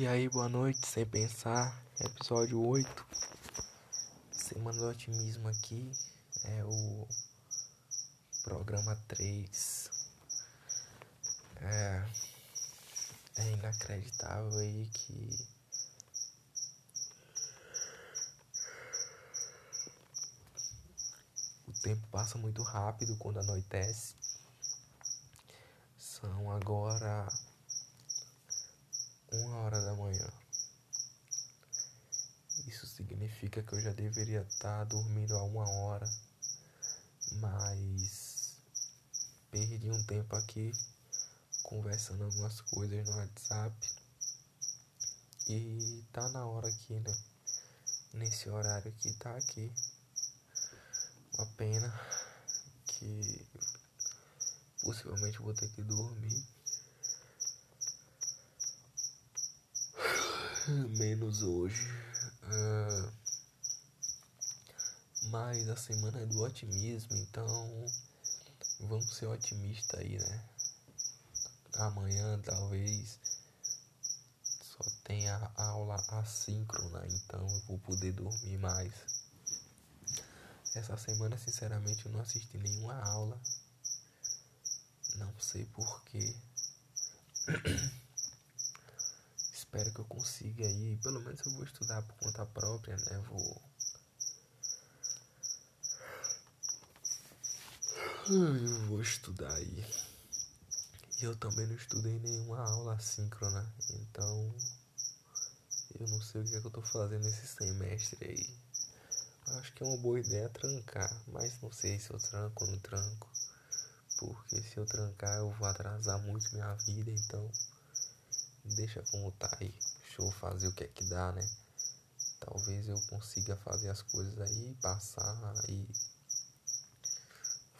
E aí, boa noite, sem pensar, episódio 8, Semana do Otimismo aqui, é o programa 3. É, é inacreditável aí que o tempo passa muito rápido quando anoitece. São agora uma hora da manhã. Isso significa que eu já deveria estar dormindo há uma hora, mas perdi um tempo aqui conversando algumas coisas no WhatsApp e tá na hora aqui, né? Nesse horário que tá aqui. Uma pena que possivelmente vou ter que dormir. Menos hoje. Uh, mas a semana é do otimismo, então vamos ser otimistas aí, né? Amanhã talvez só tenha aula assíncrona, então eu vou poder dormir mais. Essa semana, sinceramente, eu não assisti nenhuma aula. Não sei porquê. espero que eu consiga aí. Pelo menos eu vou estudar por conta própria, né? Vou. Eu vou estudar aí. E eu também não estudei nenhuma aula assíncrona. Então. Eu não sei o que, é que eu tô fazendo nesse semestre aí. Acho que é uma boa ideia trancar. Mas não sei se eu tranco ou não tranco. Porque se eu trancar eu vou atrasar muito minha vida. Então deixa como tá aí. Deixa eu fazer o que é que dá, né? Talvez eu consiga fazer as coisas aí, passar e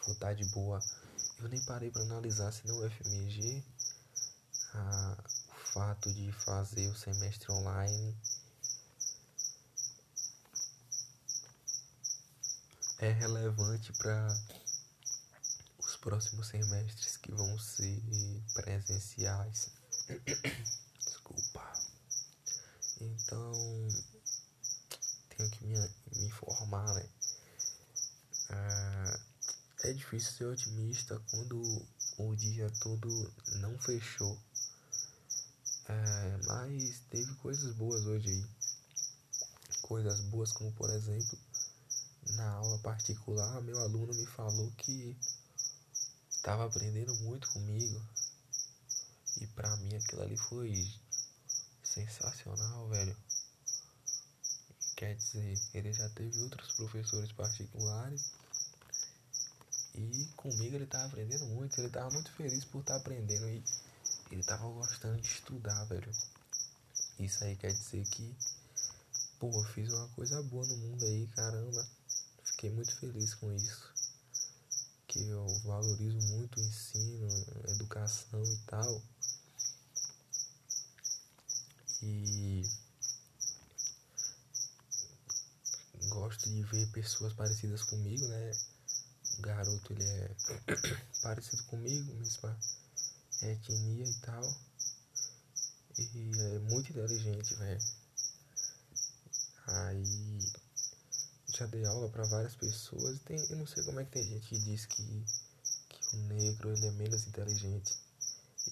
voltar de boa. Eu nem parei para analisar se no FMG a, o fato de fazer o semestre online é relevante para os próximos semestres que vão ser presenciais. Então, tenho que me, me informar, né? Ah, é difícil ser otimista quando o dia todo não fechou. É, mas teve coisas boas hoje aí. Coisas boas como, por exemplo, na aula particular, meu aluno me falou que estava aprendendo muito comigo, e pra mim aquilo ali foi sensacional, velho. Quer dizer, ele já teve outros professores particulares. E comigo ele tava aprendendo muito. Ele tava muito feliz por estar tá aprendendo. E ele tava gostando de estudar, velho. Isso aí quer dizer que, pô, fiz uma coisa boa no mundo aí, caramba. Fiquei muito feliz com isso. Que eu valorizo muito o ensino, educação e tal. E gosto de ver pessoas parecidas comigo, né? O garoto ele é parecido comigo, mesma etnia e tal. E é muito inteligente, velho. Aí já dei aula para várias pessoas. Tem, eu não sei como é que tem gente que diz que, que o negro ele é menos inteligente.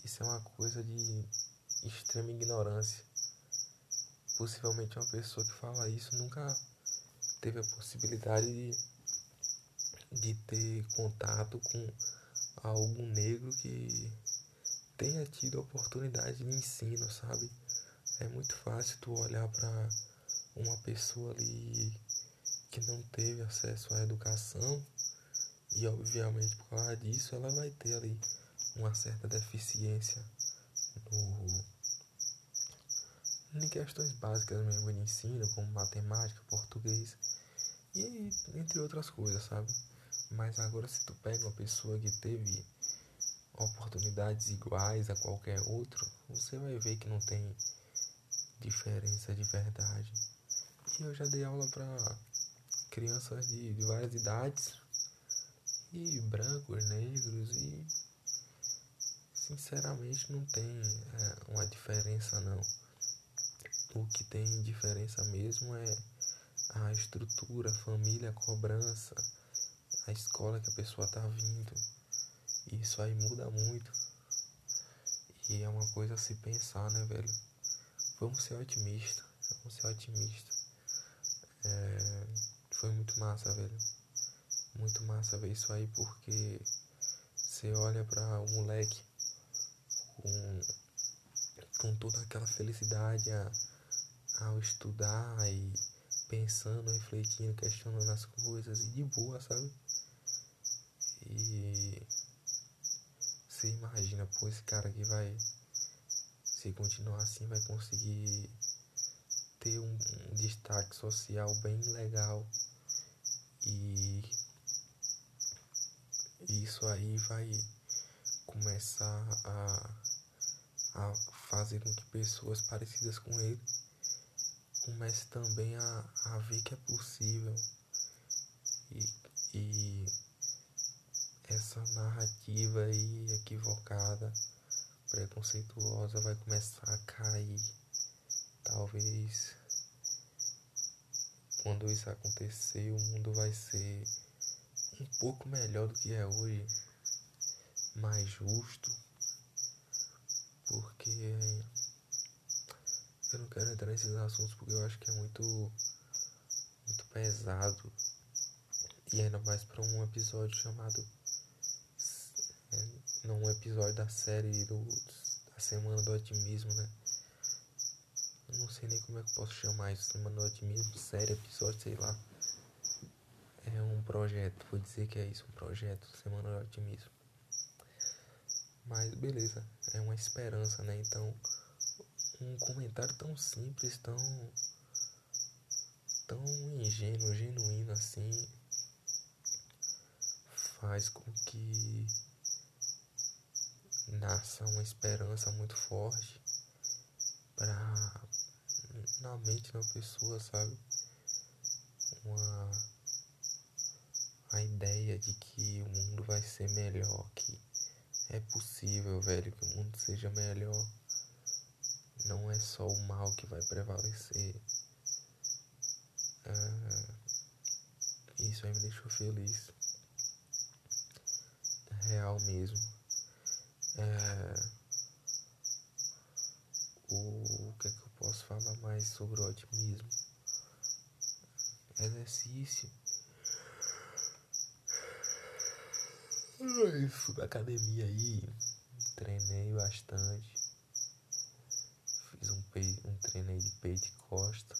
Isso é uma coisa de extrema ignorância possivelmente uma pessoa que fala isso nunca teve a possibilidade de, de ter contato com algum negro que tenha tido a oportunidade de ensino, sabe? É muito fácil tu olhar para uma pessoa ali que não teve acesso à educação e obviamente por causa disso ela vai ter ali uma certa deficiência no em questões básicas mesmo de ensino, como matemática, português e entre outras coisas, sabe? Mas agora se tu pega uma pessoa que teve oportunidades iguais a qualquer outro, você vai ver que não tem diferença de verdade. E eu já dei aula para crianças de, de várias idades, e brancos, negros, e sinceramente não tem é, uma diferença não. O que tem diferença mesmo é a estrutura, a família, a cobrança, a escola que a pessoa tá vindo. Isso aí muda muito. E é uma coisa a se pensar, né, velho? Vamos ser otimistas. Vamos ser otimistas. É, foi muito massa, velho. Muito massa ver isso aí porque você olha para o moleque com, com toda aquela felicidade a, ao estudar e pensando, refletindo, questionando as coisas e de boa, sabe? E você imagina, pô, esse cara aqui vai, se continuar assim, vai conseguir ter um, um destaque social bem legal e isso aí vai começar a, a fazer com que pessoas parecidas com ele comece também a, a ver que é possível e, e essa narrativa aí equivocada, preconceituosa vai começar a cair. Talvez quando isso acontecer, o mundo vai ser um pouco melhor do que é hoje, mais justo, porque eu não quero entrar nesses assuntos porque eu acho que é muito muito pesado e ainda mais para um episódio chamado é, num episódio da série do, da Semana do Otimismo, né? Eu não sei nem como é que eu posso chamar isso, Semana do Otimismo, série, episódio, sei lá. É um projeto, vou dizer que é isso, um projeto, Semana do Otimismo. Mas beleza, é uma esperança, né? Então, um comentário tão simples, tão tão ingênuo, genuíno assim, faz com que nasça uma esperança muito forte para na mente da pessoa, sabe? Uma a ideia de que o mundo vai ser melhor, que é possível, velho, que o mundo seja melhor. Não é só o mal que vai prevalecer. Ah, isso aí me deixou feliz. Real mesmo. É, o, o que, é que eu posso falar mais sobre o otimismo? Exercício Fui pra academia aí, treinei bastante. Fiz um, um treino aí de peito e costa.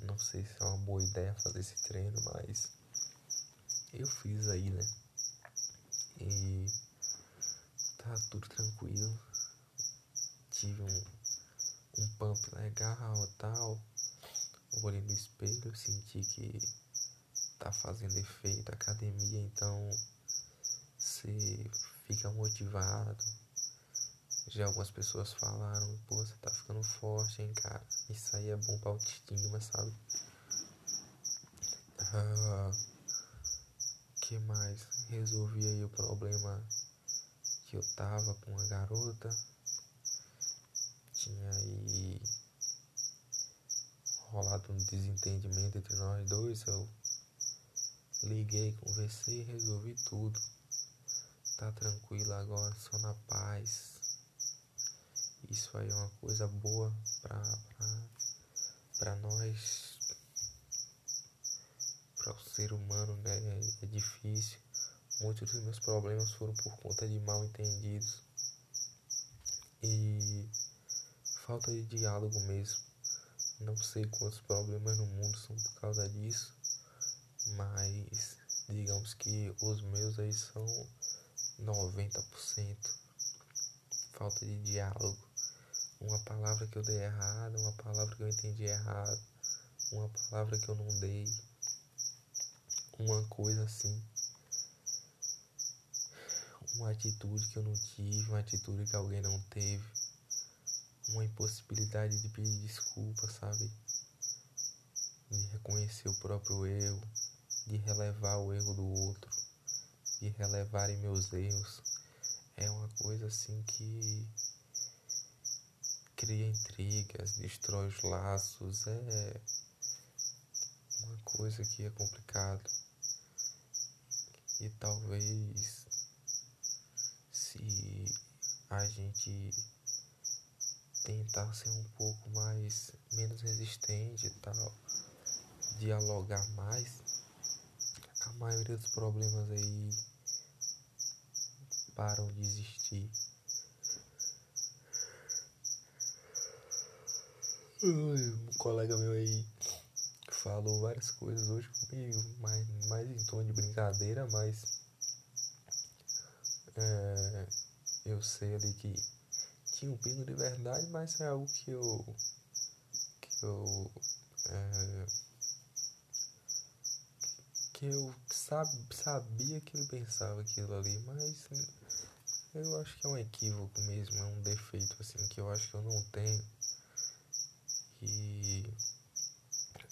Não sei se é uma boa ideia fazer esse treino, mas eu fiz aí, né? E tá tudo tranquilo. Tive um, um pump legal tal. Olhei no espelho, senti que tá fazendo efeito academia, então você fica motivado. Já algumas pessoas falaram, pô, você tá ficando forte, hein, cara. Isso aí é bom pra autoestima, sabe? Ah, que mais? Resolvi aí o problema que eu tava com a garota. Tinha aí rolado um desentendimento entre nós dois. Eu liguei, conversei, resolvi tudo tá tranquilo agora, só na paz. Isso aí é uma coisa boa pra nós, para o ser humano, né? É, é difícil. Muitos dos meus problemas foram por conta de mal entendidos e falta de diálogo mesmo. Não sei quantos problemas no mundo são por causa disso, mas digamos que os meus aí são 90%. Falta de diálogo. Uma palavra que eu dei errado, uma palavra que eu entendi errado, uma palavra que eu não dei. Uma coisa assim. Uma atitude que eu não tive, uma atitude que alguém não teve. Uma impossibilidade de pedir desculpa, sabe? De reconhecer o próprio erro, de relevar o erro do outro de relevarem meus erros é uma coisa assim que cria intrigas, destrói os laços, é uma coisa que é complicado. E talvez se a gente tentar ser um pouco mais menos resistente e tal, dialogar mais, a maioria dos problemas aí param de existir. Um colega meu aí falou várias coisas hoje comigo, mais, mais em tom de brincadeira, mas é, eu sei ali que tinha um pingo de verdade, mas é algo que eu que eu é, que eu sab, sabia que ele pensava aquilo ali, mas eu acho que é um equívoco mesmo, é um defeito assim que eu acho que eu não tenho. E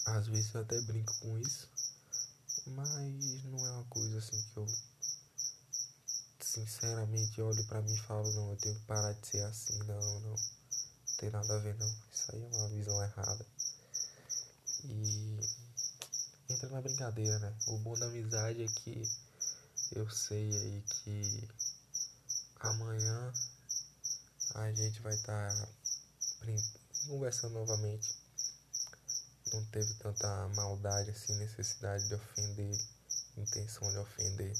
às vezes eu até brinco com isso, mas não é uma coisa assim que eu sinceramente olho para mim e falo, não, eu tenho que parar de ser assim, não, não. Não tem nada a ver não. Isso aí é uma visão errada. E entra na brincadeira, né? O bom da amizade é que eu sei aí que amanhã a gente vai estar tá conversando novamente. Não teve tanta maldade assim, necessidade de ofender, intenção de ofender.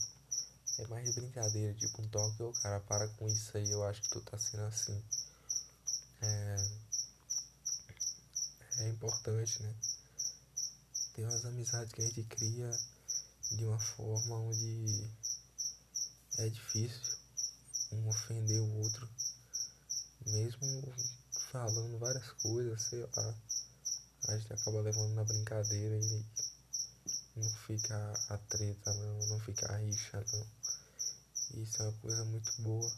É mais de brincadeira, tipo um toque, ô cara, para com isso aí, eu acho que tu tá sendo assim. É, é importante, né? Tem umas amizades que a gente cria de uma forma onde é difícil um ofender o outro, mesmo falando várias coisas, sei lá, a gente acaba levando na brincadeira e não fica a treta não, não fica a rixa não. Isso é uma coisa muito boa.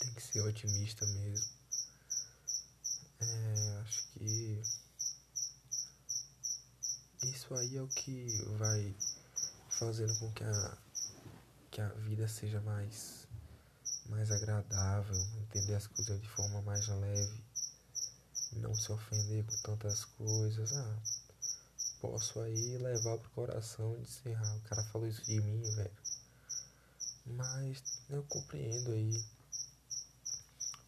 Tem que ser otimista mesmo. É, acho que isso aí é o que vai fazendo com que a, que a vida seja mais, mais agradável, entender as coisas de forma mais leve, não se ofender com tantas coisas. Ah, posso aí levar pro coração e dizer, ah, o cara falou isso de mim, velho. Mas eu compreendo aí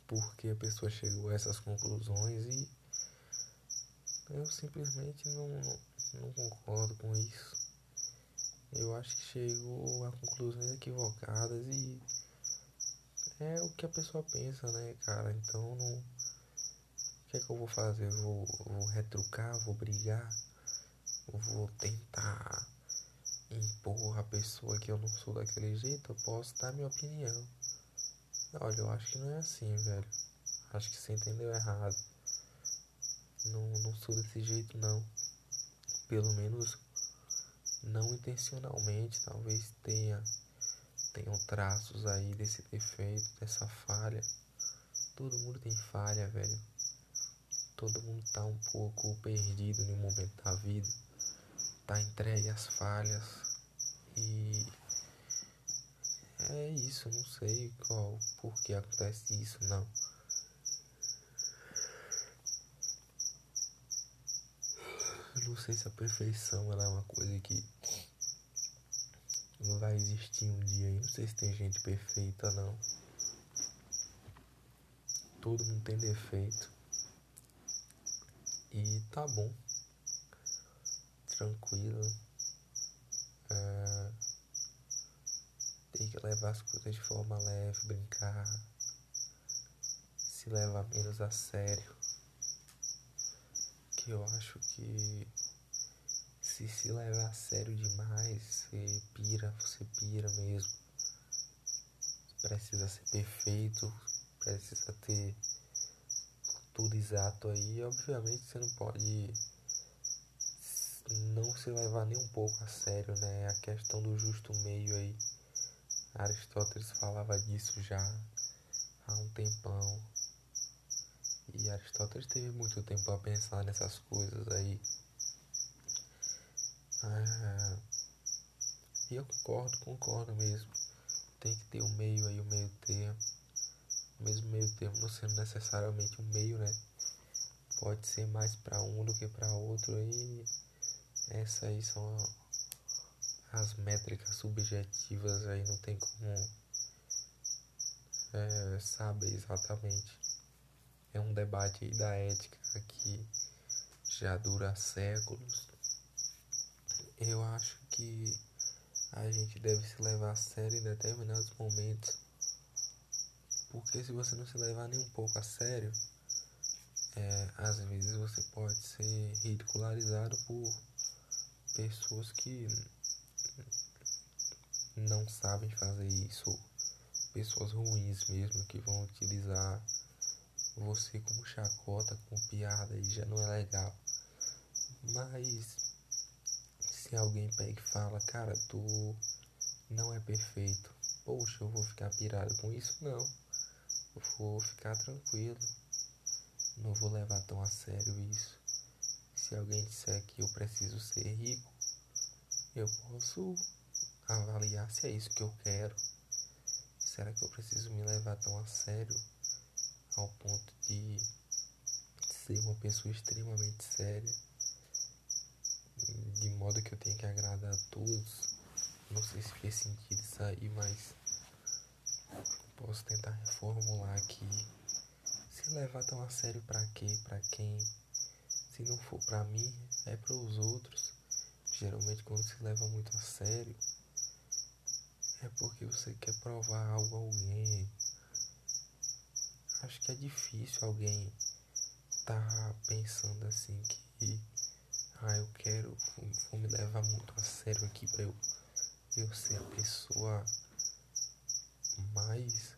porque a pessoa chegou a essas conclusões e eu simplesmente não, não concordo com isso. Eu acho que chegou a conclusões equivocadas e é o que a pessoa pensa, né, cara? Então não. O que é que eu vou fazer? Eu vou, vou retrucar, vou brigar, vou tentar impor a pessoa que eu não sou daquele jeito, eu posso dar minha opinião. Olha, eu acho que não é assim, velho. Acho que você entendeu errado. Não, não sou desse jeito, não. Pelo menos não intencionalmente. Talvez tenha tenham traços aí desse defeito, dessa falha. Todo mundo tem falha, velho. Todo mundo tá um pouco perdido em um momento da vida. Tá entregue às falhas. E é isso, não sei qual, por que acontece isso, não. Eu não sei se a perfeição ela é uma coisa que vai existir um dia aí. Não sei se tem gente perfeita, não. Todo mundo tem defeito. E tá bom. Tranquilo. É... Tem que levar as coisas de forma leve, brincar. Se levar menos a sério. Que eu acho que se se levar a sério demais, você pira, você pira mesmo. Precisa ser perfeito, precisa ter tudo exato aí. Obviamente você não pode não se levar nem um pouco a sério, né? A questão do justo meio aí. Aristóteles falava disso já há um tempão. E Aristóteles teve muito tempo a pensar nessas coisas aí. Ah, eu concordo, concordo mesmo. Tem que ter um meio aí, o um meio termo. mesmo meio termo não sendo necessariamente um meio, né? Pode ser mais para um do que para outro e essas aí são as métricas subjetivas aí não tem como é, saber exatamente. É um debate aí da ética que já dura séculos. Eu acho que a gente deve se levar a sério em determinados momentos. Porque se você não se levar nem um pouco a sério, é, às vezes você pode ser ridicularizado por pessoas que não sabem fazer isso, pessoas ruins mesmo que vão utilizar você como chacota, como piada e já não é legal. Mas se alguém pega e fala, cara, tu não é perfeito, poxa, eu vou ficar pirado com isso? Não. Eu vou ficar tranquilo. Não vou levar tão a sério isso. Se alguém disser que eu preciso ser rico, eu posso avaliar se é isso que eu quero. Será que eu preciso me levar tão a sério ao ponto de ser uma pessoa extremamente séria? De modo que eu tenho que agradar a todos. Não sei se fez sentido isso aí, mas posso tentar reformular aqui. Se levar tão a sério para quê? Para quem? Se não for para mim, é para os outros. Geralmente quando se leva muito a sério, é porque você quer provar algo a alguém. Acho que é difícil alguém tá pensando assim que ah, eu quero, vou, vou me levar muito a sério aqui para eu, eu ser a pessoa mais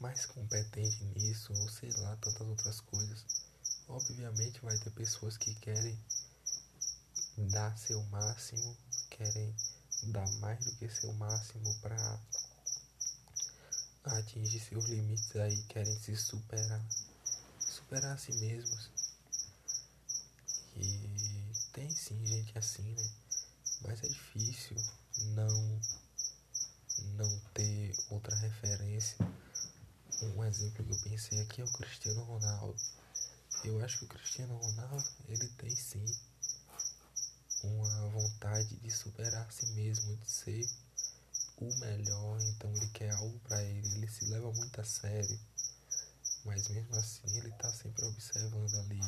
mais competente nisso, ou sei lá, tantas outras coisas. Obviamente vai ter pessoas que querem dar seu máximo, querem dar mais do que seu máximo para atingir seus limites aí, querem se superar, superar a si mesmos. Tem sim gente assim, né? Mas é difícil não não ter outra referência. Um exemplo que eu pensei aqui é o Cristiano Ronaldo. Eu acho que o Cristiano Ronaldo, ele tem sim uma vontade de superar a si mesmo, de ser o melhor, então ele quer algo para ele, ele se leva muito a sério. Mas mesmo assim ele tá sempre observando ali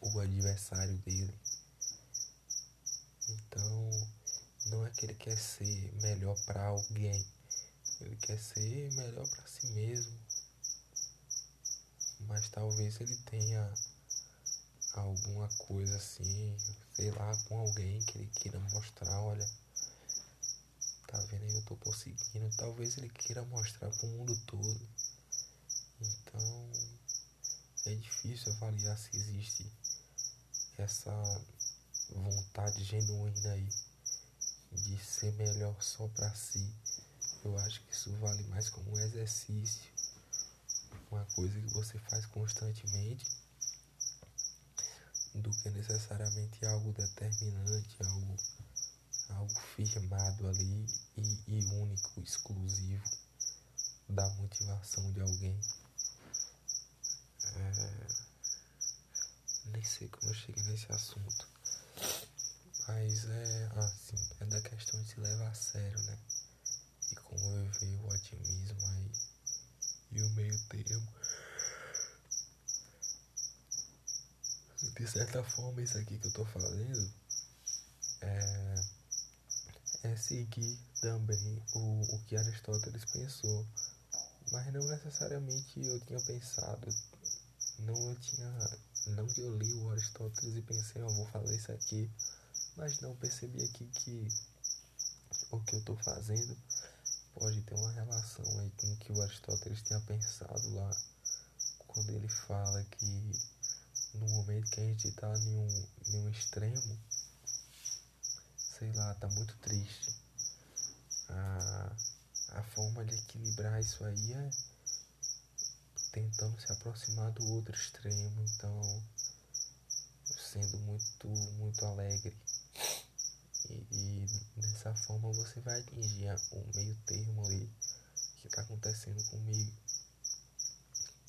o adversário dele. Então, não é que ele quer ser melhor para alguém, ele quer ser melhor para si mesmo. Mas talvez ele tenha alguma coisa assim, sei lá, com alguém que ele queira mostrar, olha, tá vendo aí, eu tô conseguindo. Talvez ele queira mostrar pro mundo todo. Então, é difícil avaliar se existe essa vontade genuína aí de ser melhor só para si. Eu acho que isso vale mais como um exercício, uma coisa que você faz constantemente, do que necessariamente algo determinante, algo, algo firmado ali e, e único, exclusivo da motivação de alguém. Nem sei como eu cheguei nesse assunto. Mas é assim, é da questão de se levar a sério, né? E como eu vejo o otimismo aí e o meio termo. De certa forma isso aqui que eu tô fazendo é, é seguir também o, o que Aristóteles pensou. Mas não necessariamente eu tinha pensado. Não eu tinha não que eu li o Aristóteles e pensei, eu vou fazer isso aqui, mas não percebi aqui que o que eu estou fazendo pode ter uma relação aí com o que o Aristóteles tinha pensado lá, quando ele fala que no momento que a gente está em um, em um extremo, sei lá, tá muito triste. A, a forma de equilibrar isso aí é tentando se aproximar do outro extremo, então sendo muito, muito alegre. E, e dessa forma você vai atingir o meio termo ali que tá acontecendo comigo.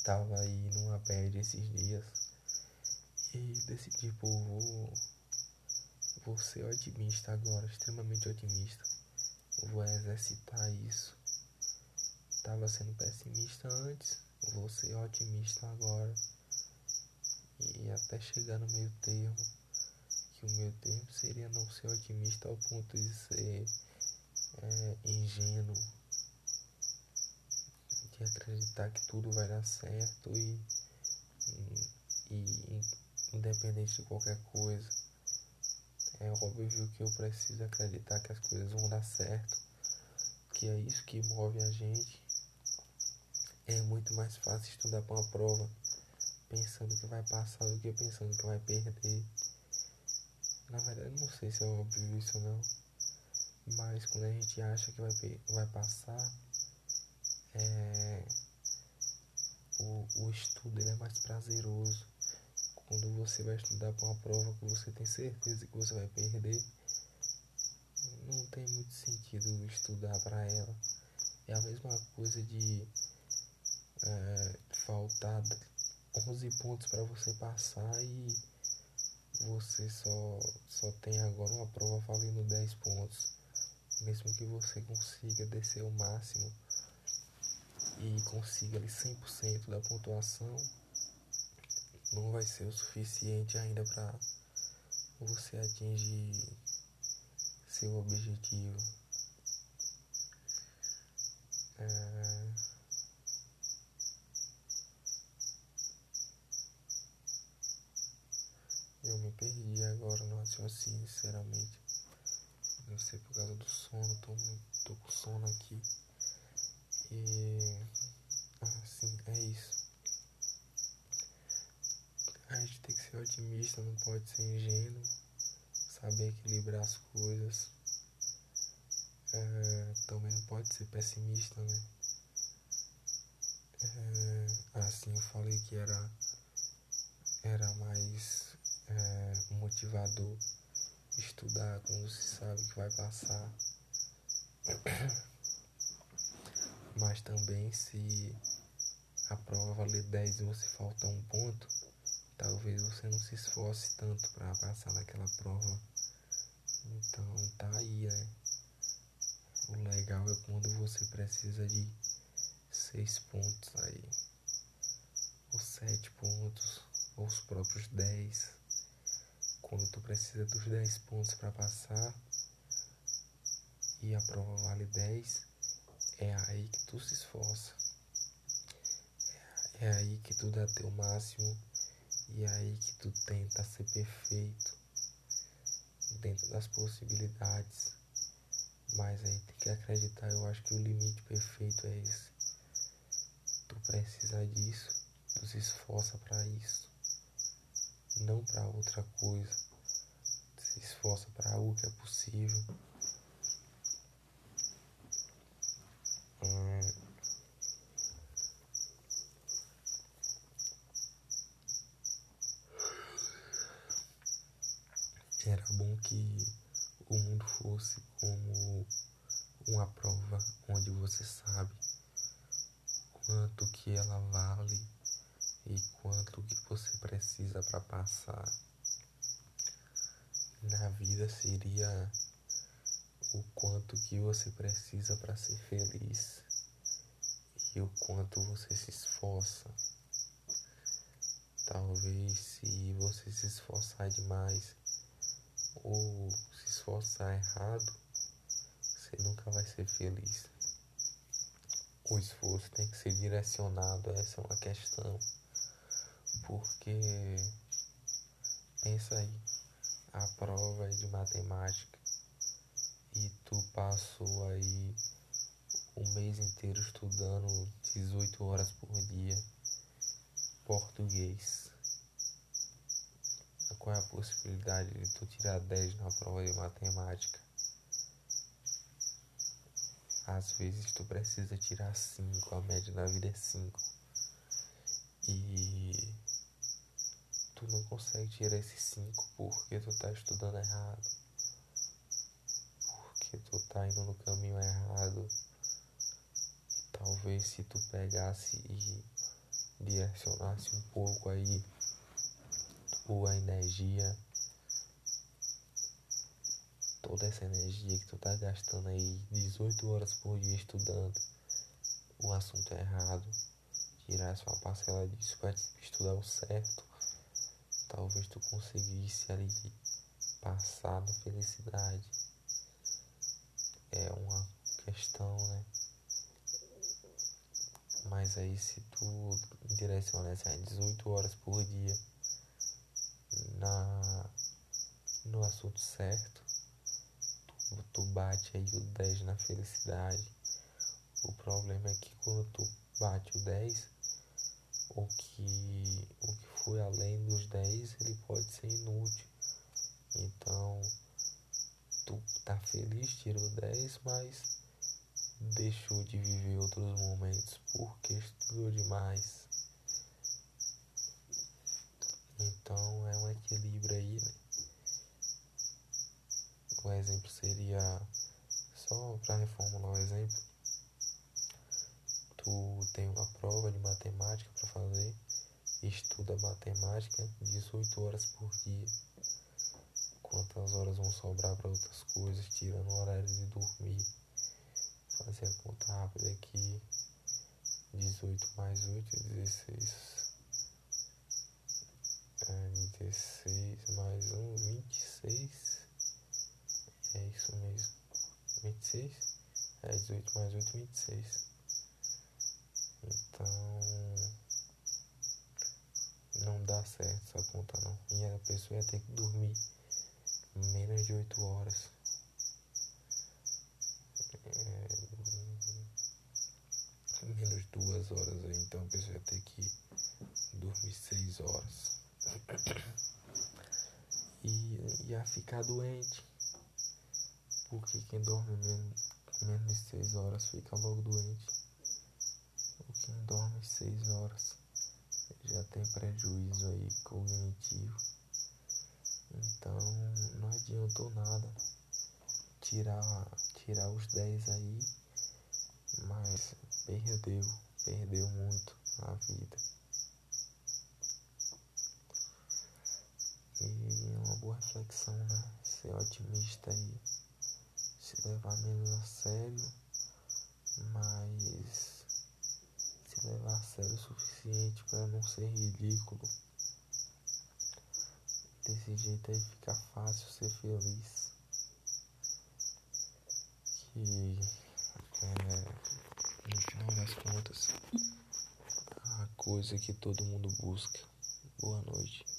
Tava aí numa bad esses dias e decidi, pô, vou, vou ser otimista agora, extremamente otimista. Vou exercitar isso. Tava sendo pessimista antes, vou ser otimista agora. E até chegar no meio termo, que o meio termo seria não ser otimista ao ponto de ser é, ingênuo, de acreditar que tudo vai dar certo e, e independente de qualquer coisa. É óbvio que eu preciso acreditar que as coisas vão dar certo, que é isso que move a gente. É muito mais fácil estudar para uma prova pensando que vai passar do que pensando que vai perder. Na verdade, não sei se é óbvio isso ou não, mas quando a gente acha que vai, vai passar, é, o, o estudo ele é mais prazeroso quando você vai estudar para uma prova que você tem certeza que você vai perder, não tem muito sentido estudar para ela. É a mesma coisa de é, faltar 11 pontos para você passar e você só, só tem agora uma prova valendo 10 pontos. Mesmo que você consiga descer o máximo e consiga ali 100% da pontuação, não vai ser o suficiente ainda para você atingir seu objetivo. É... Eu me perdi agora no raciocínio, sinceramente. Deve ser por causa do sono, tô, tô com sono aqui. E. Ah, sim, é isso. A gente tem que ser otimista, não pode ser ingênuo, saber equilibrar as coisas. É, também não pode ser pessimista, né? É, assim eu falei que era, era mais é, motivador estudar quando se sabe que vai passar. Mas também se a prova valer 10 e você falta um ponto, talvez você não se esforce tanto para passar naquela prova. Então tá aí, né? O legal é quando você precisa de seis pontos aí, ou sete pontos, ou os próprios dez. Quando tu precisa dos dez pontos para passar e a prova vale dez, é aí que tu se esforça. É aí que tu dá teu máximo e é aí que tu tenta ser perfeito dentro das possibilidades. Mas aí tem que acreditar, eu acho que o limite perfeito é esse. Tu precisa disso, tu se esforça para isso, não para outra coisa. Tu se esforça para algo que é possível. Hum. Era bom que o mundo fosse como uma prova onde você sabe quanto que ela vale e quanto que você precisa para passar. Na vida seria o quanto que você precisa para ser feliz e o quanto você se esforça. Talvez se você se esforçar demais, ou se esforçar errado, você nunca vai ser feliz. O esforço tem que ser direcionado, essa é uma questão. Porque, pensa aí, a prova é de matemática e tu passou aí um mês inteiro estudando 18 horas por dia português qual é a possibilidade de tu tirar 10 na prova de matemática? Às vezes tu precisa tirar 5, a média da vida é 5. E tu não consegue tirar esses 5 porque tu tá estudando errado. Porque tu tá indo no caminho errado. E talvez se tu pegasse e direcionasse um pouco aí tua energia, toda essa energia que tu tá gastando aí 18 horas por dia estudando o assunto errado, tirasse uma parcela disso para estudar o certo, talvez tu conseguisse ali passar na felicidade. É uma questão, né? Mas aí se tu direciona assim, 18 horas por dia na, no assunto certo, tu, bate aí o 10 na felicidade. O problema é que quando tu bate o 10, o que, o que foi além dos 10 ele pode ser inútil. Então, tu tá feliz, tirou 10, mas deixou de viver outros momentos porque estudou demais. Então é um equilíbrio aí, né? O exemplo seria só para reformular o exemplo. Tu tem uma prova de matemática para fazer, estuda matemática 18 horas por dia. Quantas horas vão sobrar para outras coisas, tirando o horário de dormir? fazer a conta rápida aqui. 18 mais 8, 16. É, 16 mais 1, 26. É isso mesmo. 26? É 18 mais 8, 26. Então. Não dá certo essa conta não. E a pessoa ia ter que dormir menos de 8 horas. menos duas horas aí, então a pessoa vai ter que dormir seis horas. E ia ficar doente. Porque quem dorme menos, menos de seis horas fica logo doente. O quem dorme seis horas já tem prejuízo aí cognitivo. Então não adiantou nada tirar, tirar os 10 aí, mas perdeu, perdeu muito na vida. E uma boa reflexão, né? Ser otimista e se levar menos a sério, mas se levar a sério o suficiente para não ser ridículo. Desse jeito aí fica fácil ser feliz. Que é, no final das contas, a coisa que todo mundo busca. Boa noite.